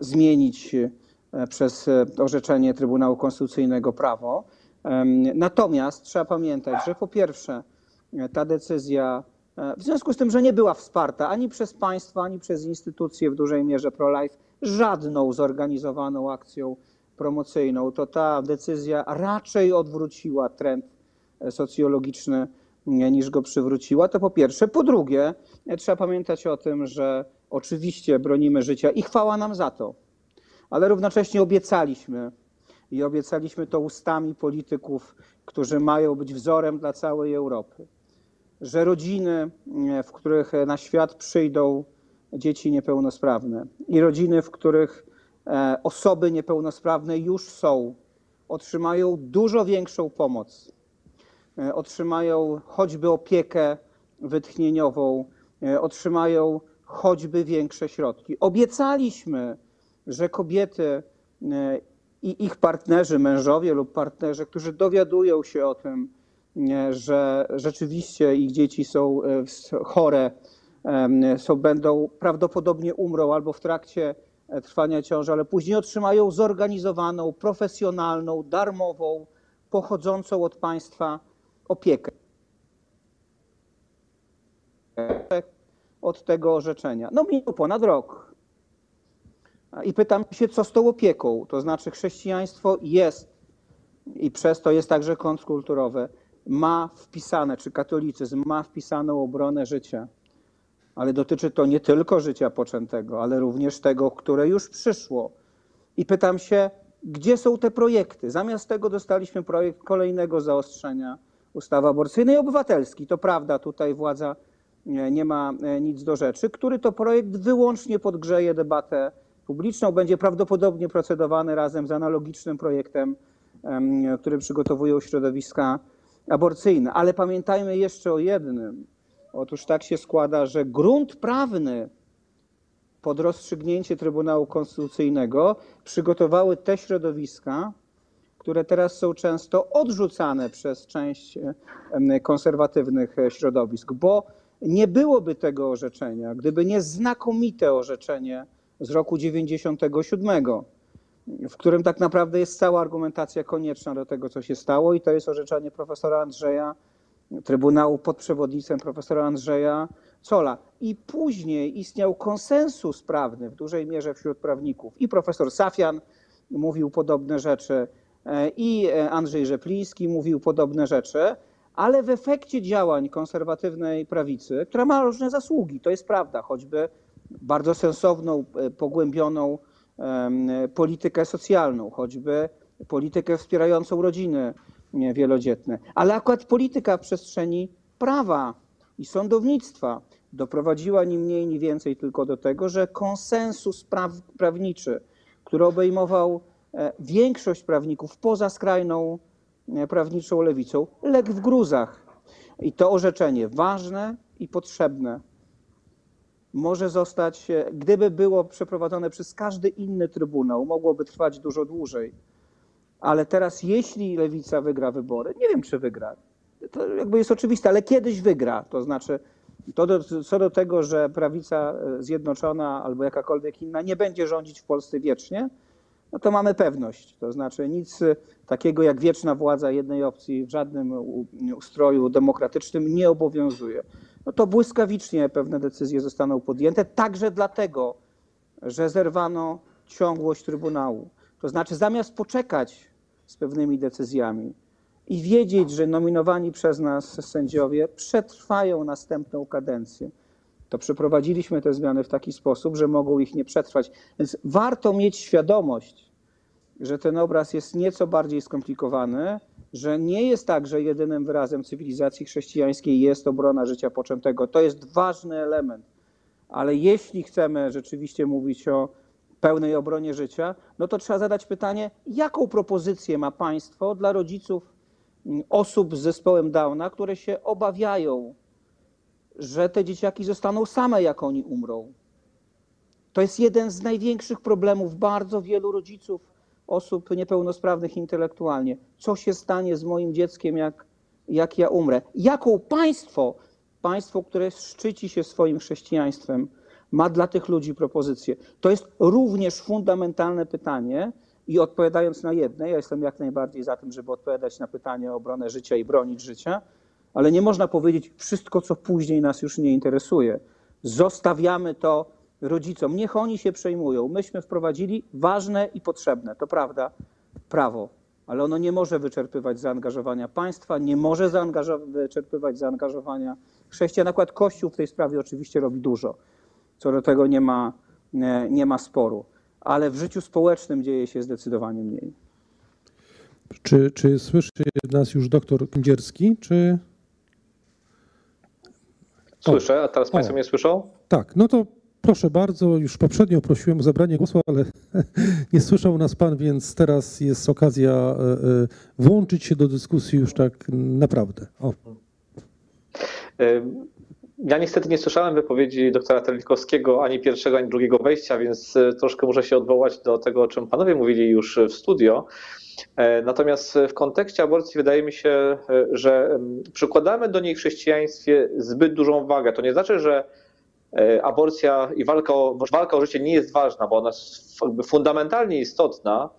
zmienić e, przez e, orzeczenie Trybunału Konstytucyjnego prawo. Natomiast trzeba pamiętać, że po pierwsze e, ta decyzja, w związku z tym, że nie była wsparta ani przez państwa, ani przez instytucje w dużej mierze pro-life, żadną zorganizowaną akcją promocyjną, to ta decyzja raczej odwróciła trend socjologiczny niż go przywróciła. To po pierwsze. Po drugie, trzeba pamiętać o tym, że oczywiście bronimy życia i chwała nam za to, ale równocześnie obiecaliśmy i obiecaliśmy to ustami polityków, którzy mają być wzorem dla całej Europy, że rodziny, w których na świat przyjdą dzieci niepełnosprawne i rodziny, w których e, osoby niepełnosprawne już są, otrzymają dużo większą pomoc. E, Otrzymają choćby opiekę wytchnieniową, otrzymają choćby większe środki. Obiecaliśmy, że kobiety e, i ich partnerzy, mężowie lub partnerzy, którzy dowiadują się o tym, nie, że rzeczywiście ich dzieci są e, chore, są, będą prawdopodobnie umrą albo w trakcie e, trwania ciąży, ale później otrzymają zorganizowaną, profesjonalną, darmową, pochodzącą od państwa opiekę. Od tego orzeczenia. No minął ponad rok. I pytam się, co z tą opieką? To znaczy, chrześcijaństwo jest i przez to jest także kontrkulturowe, ma wpisane, czy katolicyzm ma wpisaną obronę życia. Ale dotyczy to nie tylko życia poczętego, ale również tego, które już przyszło. I pytam się, gdzie są te projekty? Zamiast tego dostaliśmy projekt kolejnego zaostrzenia ustawy aborcyjnej obywatelski. To prawda, tutaj władza nie, ma e, nic do rzeczy, który to projekt wyłącznie podgrzeje debatę publiczną, będzie prawdopodobnie procedowany razem z analogicznym projektem, em, który przygotowują środowiska aborcyjne. Ale pamiętajmy jeszcze o jednym. Otóż tak się składa, że grunt prawny pod rozstrzygnięcie Trybunału Konstytucyjnego przygotowały te środowiska, które teraz są często odrzucane przez część konserwatywnych środowisk, bo nie byłoby tego orzeczenia, gdyby nie znakomite orzeczenie z roku 97, w którym tak naprawdę jest cała argumentacja konieczna do tego, co się stało, i to jest orzeczenie profesora Andrzeja, Trybunału pod przewodnictwem profesora Andrzeja Cola. I później istniał konsensus prawny w dużej mierze wśród prawników. I profesor Safian mówił podobne rzeczy, e, i e, Andrzej Rzepliński mówił podobne rzeczy, ale w efekcie działań konserwatywnej prawicy, która ma różne zasługi, to jest prawda, choćby bardzo sensowną, e, pogłębioną politykę socjalną, choćby politykę wspierającą rodziny wielodzietne, ale akurat polityka w przestrzeni prawa i sądownictwa doprowadziła ni mniej, ni więcej tylko do tego, że konsensus praw, prawniczy, który obejmował e, większość prawników poza skrajną prawniczą lewicą, legł w gruzach. I to orzeczenie ważne i potrzebne może zostać, e, gdyby było przeprowadzone przez każdy inny trybunał, mogłoby trwać dużo dłużej. Ale teraz, jeśli lewica wygra wybory, nie wiem, czy wygra, to jakby jest oczywiste, ale kiedyś wygra. To znaczy, to do, co do tego, że prawica e, zjednoczona albo jakakolwiek inna nie będzie rządzić w Polsce wiecznie, no to mamy pewność. To znaczy nic y, takiego jak wieczna władza jednej opcji w żadnym ustroju demokratycznym nie obowiązuje. No to błyskawicznie pewne decyzje zostaną podjęte, także dlatego, że zerwano ciągłość Trybunału. To znaczy zamiast poczekać z pewnymi decyzjami i wiedzieć, że nominowani przez nas sędziowie przetrwają następną kadencję, to przeprowadziliśmy te zmiany w taki sposób, że mogą ich nie przetrwać. Więc warto mieć świadomość, że ten obraz jest nieco bardziej skomplikowany, że nie jest tak, że jedynym wyrazem cywilizacji chrześcijańskiej jest obrona życia poczętego. To jest ważny element. Ale jeśli chcemy rzeczywiście mówić o pełnej obronie życia, no to trzeba zadać pytanie, jaką propozycję ma państwo dla rodziców mm, osób z zespołem Downa, które się obawiają, że te dzieciaki zostaną same, jak oni umrą. To jest jeden z największych problemów bardzo wielu rodziców osób niepełnosprawnych intelektualnie. Co się stanie z moim dzieckiem, jak, jak ja umrę? Jaką państwo, państwo, które szczyci się swoim chrześcijaństwem, ma dla tych ludzi propozycję? To jest również fundamentalne pytanie. I odpowiadając na jedne, ja jestem jak najbardziej za tym, żeby odpowiadać na pytanie o obronę życia i bronić życia, ale nie można powiedzieć wszystko, co później nas już nie interesuje. Zostawiamy to rodzicom, niech oni się przejmują. Myśmy wprowadzili ważne i potrzebne, to prawda, prawo, ale ono nie może wyczerpywać zaangażowania państwa, nie może wyczerpywać zaangażowania chrześcijan. Akurat Kościół w tej sprawie oczywiście robi dużo, co do tego nie ma, nie, nie ma sporu, ale w życiu społecznym dzieje się zdecydowanie mniej. Czy, czy słyszy nas już doktor Kędzierski, czy... Słyszę, a teraz Państwo O. mnie słyszą? Tak, no to proszę bardzo, już poprzednio prosiłem o zabranie głosu, ale nie słyszał nas pan, więc teraz jest okazja e, e, włączyć się do dyskusji już tak naprawdę. O, Ym, Ja niestety nie słyszałem wypowiedzi doktora Terlikowskiego ani pierwszego, ani drugiego wejścia, więc troszkę muszę się odwołać do tego, o czym panowie mówili już w studio. E, Natomiast w kontekście aborcji wydaje mi się, e, że przykładamy do niej w chrześcijaństwie zbyt dużą wagę. To nie znaczy, że e, aborcja i walka o, walka o życie nie jest ważna, bo ona jest fundamentalnie istotna.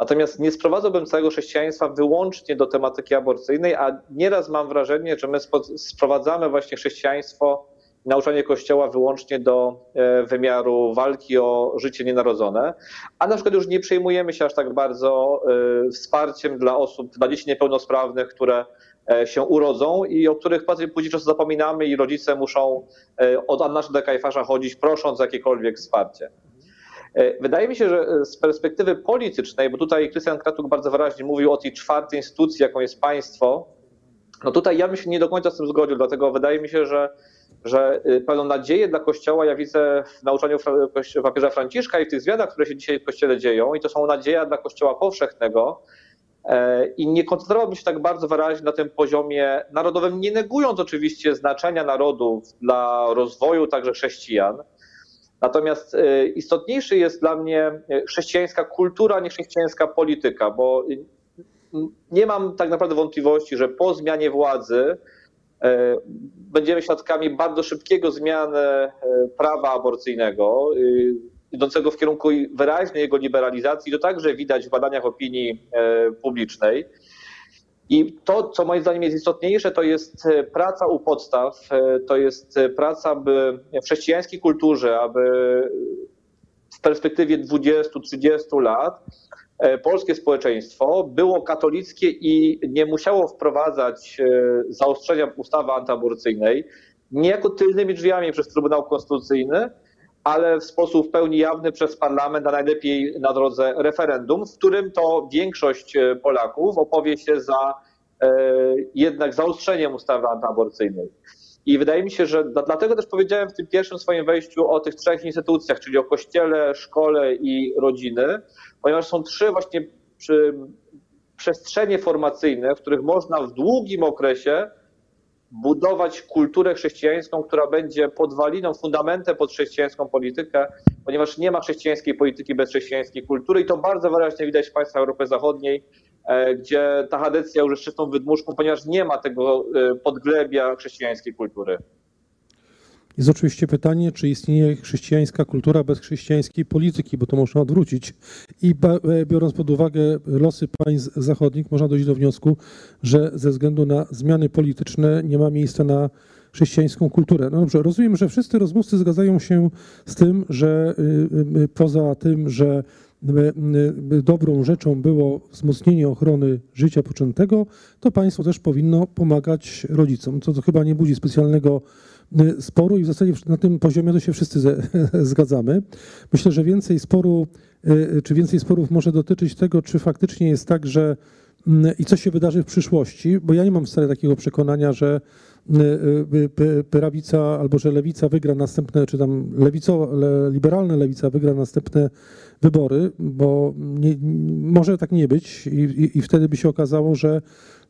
Natomiast nie sprowadzałbym całego chrześcijaństwa wyłącznie do tematyki aborcyjnej, a nieraz mam wrażenie, że my sprowadzamy właśnie chrześcijaństwo, nauczanie Kościoła wyłącznie do e, wymiaru walki o życie nienarodzone, a na przykład już nie przejmujemy się aż tak bardzo e, wsparciem dla osób, dla dzieci niepełnosprawnych, które e, się urodzą i o których później często zapominamy i rodzice muszą od Annasza do Kajfasza chodzić prosząc o jakiekolwiek wsparcie. Wydaje mi się, że z perspektywy politycznej, bo tutaj Krystian Kratuk bardzo wyraźnie mówił o tej czwartej instytucji, jaką jest państwo, no tutaj ja bym się nie do końca z tym zgodził, dlatego wydaje mi się, że, że y, pewną nadzieję dla Kościoła ja widzę w nauczaniu papieża Franciszka i w tych zmianach, które się dzisiaj w Kościele dzieją i to są nadzieja dla Kościoła powszechnego, E, I nie koncentrowałbym się tak bardzo wyraźnie na tym poziomie narodowym, nie negując oczywiście znaczenia narodów dla rozwoju także chrześcijan. Natomiast e, istotniejszy jest dla mnie e, chrześcijańska kultura, nie chrześcijańska polityka, bo e, nie mam tak naprawdę wątpliwości, że po zmianie władzy będziemy świadkami bardzo szybkiego zmiany e, prawa aborcyjnego, e, idącego w kierunku wyraźnej jego liberalizacji. To także widać w badaniach opinii e, publicznej. I to, co moim zdaniem jest istotniejsze, to jest e, praca u podstaw, e, to jest e, praca, by w chrześcijańskiej kulturze, aby w perspektywie 20-30 lat e, polskie społeczeństwo było katolickie i nie musiało wprowadzać e, zaostrzenia ustawy antyaborcyjnej, nie jako tylnymi drzwiami przez Trybunał Konstytucyjny, ale w sposób w pełni jawny przez parlament, a najlepiej na drodze referendum, w którym to większość e, Polaków opowie się za e, jednak zaostrzeniem ustawy antyaborcyjnej. I wydaje mi się, że dla- dlatego też powiedziałem w tym pierwszym swoim wejściu o tych trzech instytucjach, czyli o kościele, szkole i rodziny, ponieważ są trzy właśnie przestrzenie formacyjne, w których można w długim okresie budować kulturę chrześcijańską, która będzie podwaliną, fundamentem pod chrześcijańską politykę, ponieważ nie ma chrześcijańskiej polityki bez chrześcijańskiej kultury i to bardzo wyraźnie widać w państwach Europy Zachodniej, gdzie ta chadecja już jest czystą wydmuszką, ponieważ nie ma tego e, podglebia chrześcijańskiej kultury. Jest oczywiście pytanie, czy istnieje chrześcijańska kultura bez chrześcijańskiej polityki, bo to można odwrócić. I e, biorąc pod uwagę losy państw zachodnich, można dojść do wniosku, że ze względu na zmiany polityczne nie ma miejsca na chrześcijańską kulturę. No dobrze, rozumiem, że wszyscy rozmówcy zgadzają się z tym, że y, y, poza tym, że y, y, dobrą rzeczą było wzmocnienie ochrony życia poczętego, to państwo też powinno pomagać rodzicom. To, to chyba nie budzi specjalnego sporu i w zasadzie na tym poziomie to się wszyscy zgadzamy. Myślę, że więcej sporu, y, czy więcej sporów może dotyczyć tego, czy faktycznie jest tak, że i co się wydarzy w przyszłości, bo ja nie mam wcale takiego przekonania, że prawica albo że lewica wygra następne, czy tam lewico, le, liberalna lewica wygra następne wybory, bo nie, może tak nie być i, i, i wtedy by się okazało, że,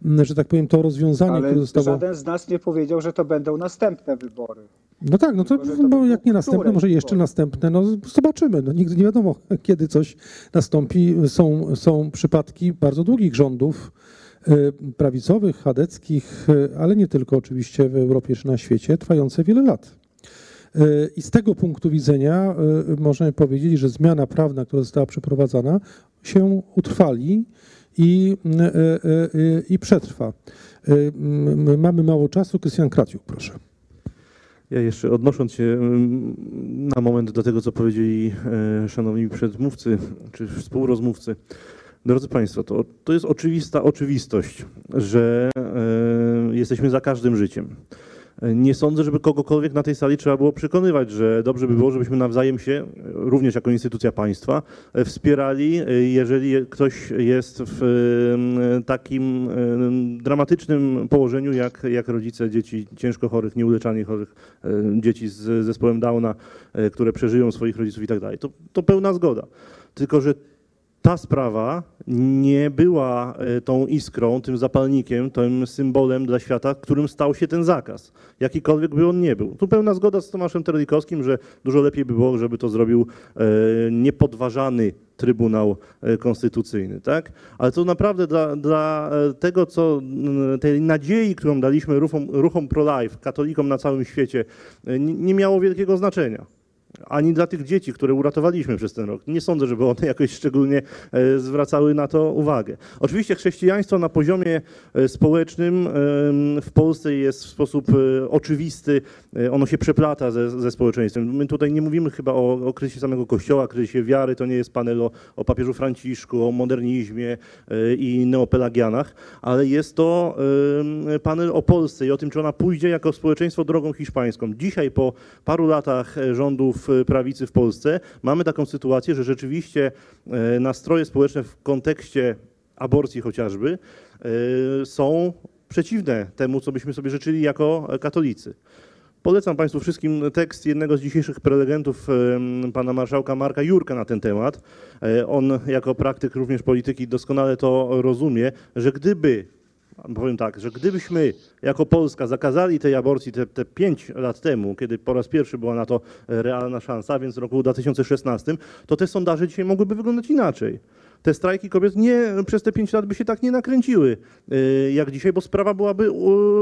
mm, że tak powiem, to rozwiązanie, które Ale zostało... żaden z nas nie powiedział, że to będą następne wybory. No tak, no to, Tylko, to bo jak nie następne, może jeszcze wybory. następne, no zobaczymy. No, nigdy nie wiadomo, kiedy coś nastąpi. Są, są przypadki bardzo długich rządów y, prawicowych, chadeckich, y, ale nie tylko oczywiście w Europie czy na świecie, trwające wiele lat. Y, I z tego punktu widzenia możemy powiedzieć, że zmiana prawna, która została przeprowadzana, się utrwali i, i przetrwa. Mamy mało czasu. Krystian Kratiuk, proszę. Ja jeszcze odnosząc się na moment do tego, co powiedzieli e, szanowni przedmówcy czy współrozmówcy. Drodzy Państwo, to, to jest oczywista oczywistość, że e, jesteśmy za każdym życiem. Nie sądzę, żeby kogokolwiek na tej sali trzeba było przekonywać, że dobrze by było, żebyśmy nawzajem się, również jako instytucja państwa, e, wspierali, e, jeżeli ktoś jest w takim dramatycznym położeniu, jak, jak rodzice dzieci ciężko chorych, nieuleczalnie chorych, dzieci z zespołem Downa, które przeżyją swoich rodziców i tak dalej. To pełna zgoda. Tylko, że ta sprawa nie była e, tą iskrą, tym zapalnikiem, tym symbolem dla świata, którym stał się ten zakaz. Jakikolwiek by on nie był. Tu pełna zgoda z Tomaszem Terelikowskim, że dużo lepiej by było, żeby to zrobił e, niepodważany Trybunał e, Konstytucyjny, tak? Ale to naprawdę dla, dla tego, co tej nadziei, którą daliśmy ruchom, ruchom pro-life, katolikom na całym świecie, nie miało wielkiego znaczenia ani dla tych dzieci, które uratowaliśmy przez ten rok. Nie sądzę, żeby one jakoś szczególnie e, zwracały na to uwagę. Oczywiście chrześcijaństwo na poziomie e, społecznym w Polsce jest w sposób e, oczywisty, ono się przeplata ze, ze społeczeństwem. My tutaj nie mówimy chyba o, o kryzysie samego Kościoła, kryzysie wiary, to nie jest panel o, o papieżu Franciszku, o modernizmie i neopelagianach, ale jest to panel o Polsce i o tym, czy ona pójdzie jako społeczeństwo drogą hiszpańską. Dzisiaj po paru latach rządów e, prawicy w Polsce mamy taką sytuację, że rzeczywiście e, nastroje społeczne w kontekście aborcji chociażby e, są przeciwne temu, co byśmy sobie życzyli jako katolicy. Polecam Państwu wszystkim tekst jednego z dzisiejszych prelegentów pana marszałka Marka Jurka na ten temat. On jako praktyk również polityki doskonale to rozumie, że gdyby powiem tak, że gdybyśmy jako Polska zakazali tej aborcji te, te 5 lat temu, kiedy po raz pierwszy była na to e, realna szansa, więc w roku 2016, to te sondaże dzisiaj mogłyby wyglądać inaczej. Te strajki kobiet nie, przez te 5 lat by się tak nie nakręciły e, jak dzisiaj, bo sprawa byłaby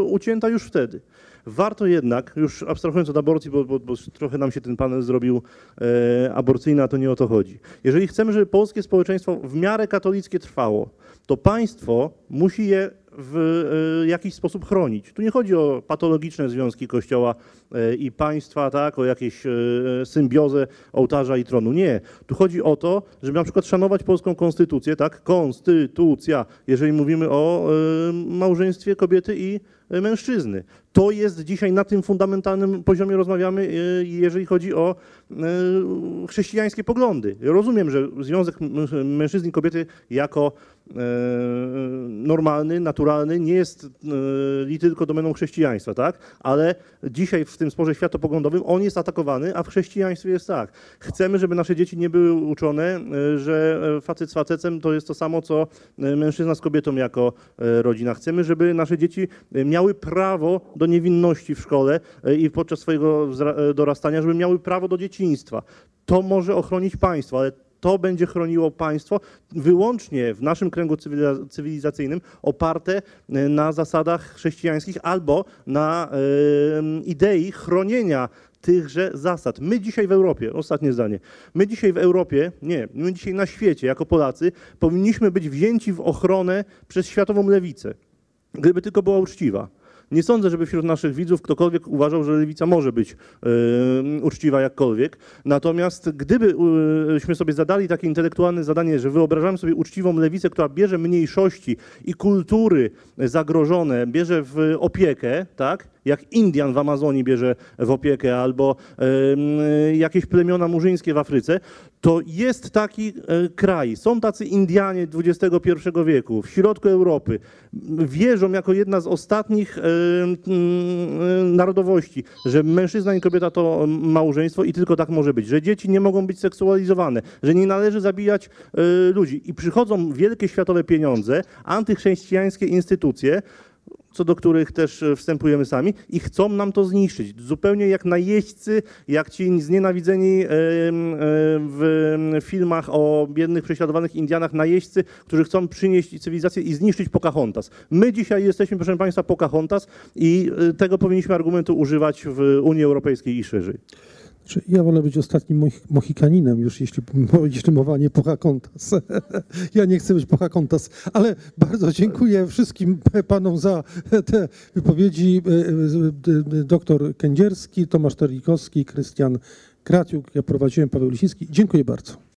ucięta już wtedy. Warto jednak, już abstrahując od aborcji, bo, bo, bo trochę nam się ten panel zrobił e, aborcyjny, a to nie o to chodzi. Jeżeli chcemy, żeby polskie społeczeństwo w miarę katolickie trwało, to państwo musi je w e, jakiś sposób chronić. Tu nie chodzi o patologiczne związki Kościoła e, i państwa, tak, o jakieś e, symbiozę ołtarza i tronu. Nie. Tu chodzi o to, żeby na przykład szanować polską konstytucję, tak, konstytucja, jeżeli mówimy o małżeństwie kobiety i mężczyzny. To jest dzisiaj na tym fundamentalnym poziomie rozmawiamy, e, jeżeli chodzi o e, chrześcijańskie poglądy. Rozumiem, że związek m- mężczyzny i kobiety jako normalny, naturalny nie jest tylko domeną chrześcijaństwa, tak? Ale dzisiaj w tym sporze światopoglądowym on jest atakowany, a w chrześcijaństwie jest tak. Chcemy, żeby nasze dzieci nie były uczone, że facet z facetem to jest to samo, co mężczyzna z kobietą jako rodzina. Chcemy, żeby nasze dzieci miały prawo do niewinności w szkole e, i podczas swojego e, dorastania, żeby miały prawo do dzieciństwa. To może ochronić państwo, ale to będzie chroniło państwo wyłącznie w naszym kręgu cywiliza- cywilizacyjnym oparte e, na zasadach chrześcijańskich albo na idei chronienia tychże zasad. My dzisiaj w Europie, ostatnie zdanie, my dzisiaj w Europie, nie, my dzisiaj na świecie jako Polacy powinniśmy być wzięci w ochronę przez światową lewicę, gdyby tylko była uczciwa. Nie sądzę, żeby wśród naszych widzów ktokolwiek uważał, że lewica może być uczciwa jakkolwiek. Natomiast gdybyśmy sobie zadali takie intelektualne zadanie, że wyobrażamy sobie uczciwą lewicę, która bierze mniejszości i kultury zagrożone, bierze w opiekę, tak? Jak Indian w Amazonii bierze w opiekę, albo jakieś plemiona murzyńskie w Afryce, to jest taki e, kraj. Są tacy Indianie XXI wieku w środku Europy. Wierzą jako jedna z ostatnich e, mm, narodowości, że mężczyzna i kobieta to małżeństwo i tylko tak może być, że dzieci nie mogą być seksualizowane, że nie należy zabijać e, ludzi. I przychodzą wielkie światowe pieniądze, antychrześcijańskie instytucje, co do których też e, wstępujemy sami i chcą nam to zniszczyć. Zupełnie jak najeźdźcy, jak ci znienawidzeni w filmach o biednych, prześladowanych Indianach, najeźdźcy, którzy chcą przynieść cywilizację i zniszczyć Pocahontas. My dzisiaj jesteśmy, proszę Państwa, Pocahontas i e, tego powinniśmy argumentu używać w Unii Europejskiej i szerzej. Ja wolę być ostatnim Mohikaninem, już jeśli, jeśli mowa nie Pocahontas. ja nie chcę być Pocahontas, ale bardzo dziękuję wszystkim panom za te wypowiedzi. Doktor Kędzierski, Tomasz Terlikowski, Krystian Kraciuk, ja prowadziłem, Paweł Lisiński. Dziękuję bardzo.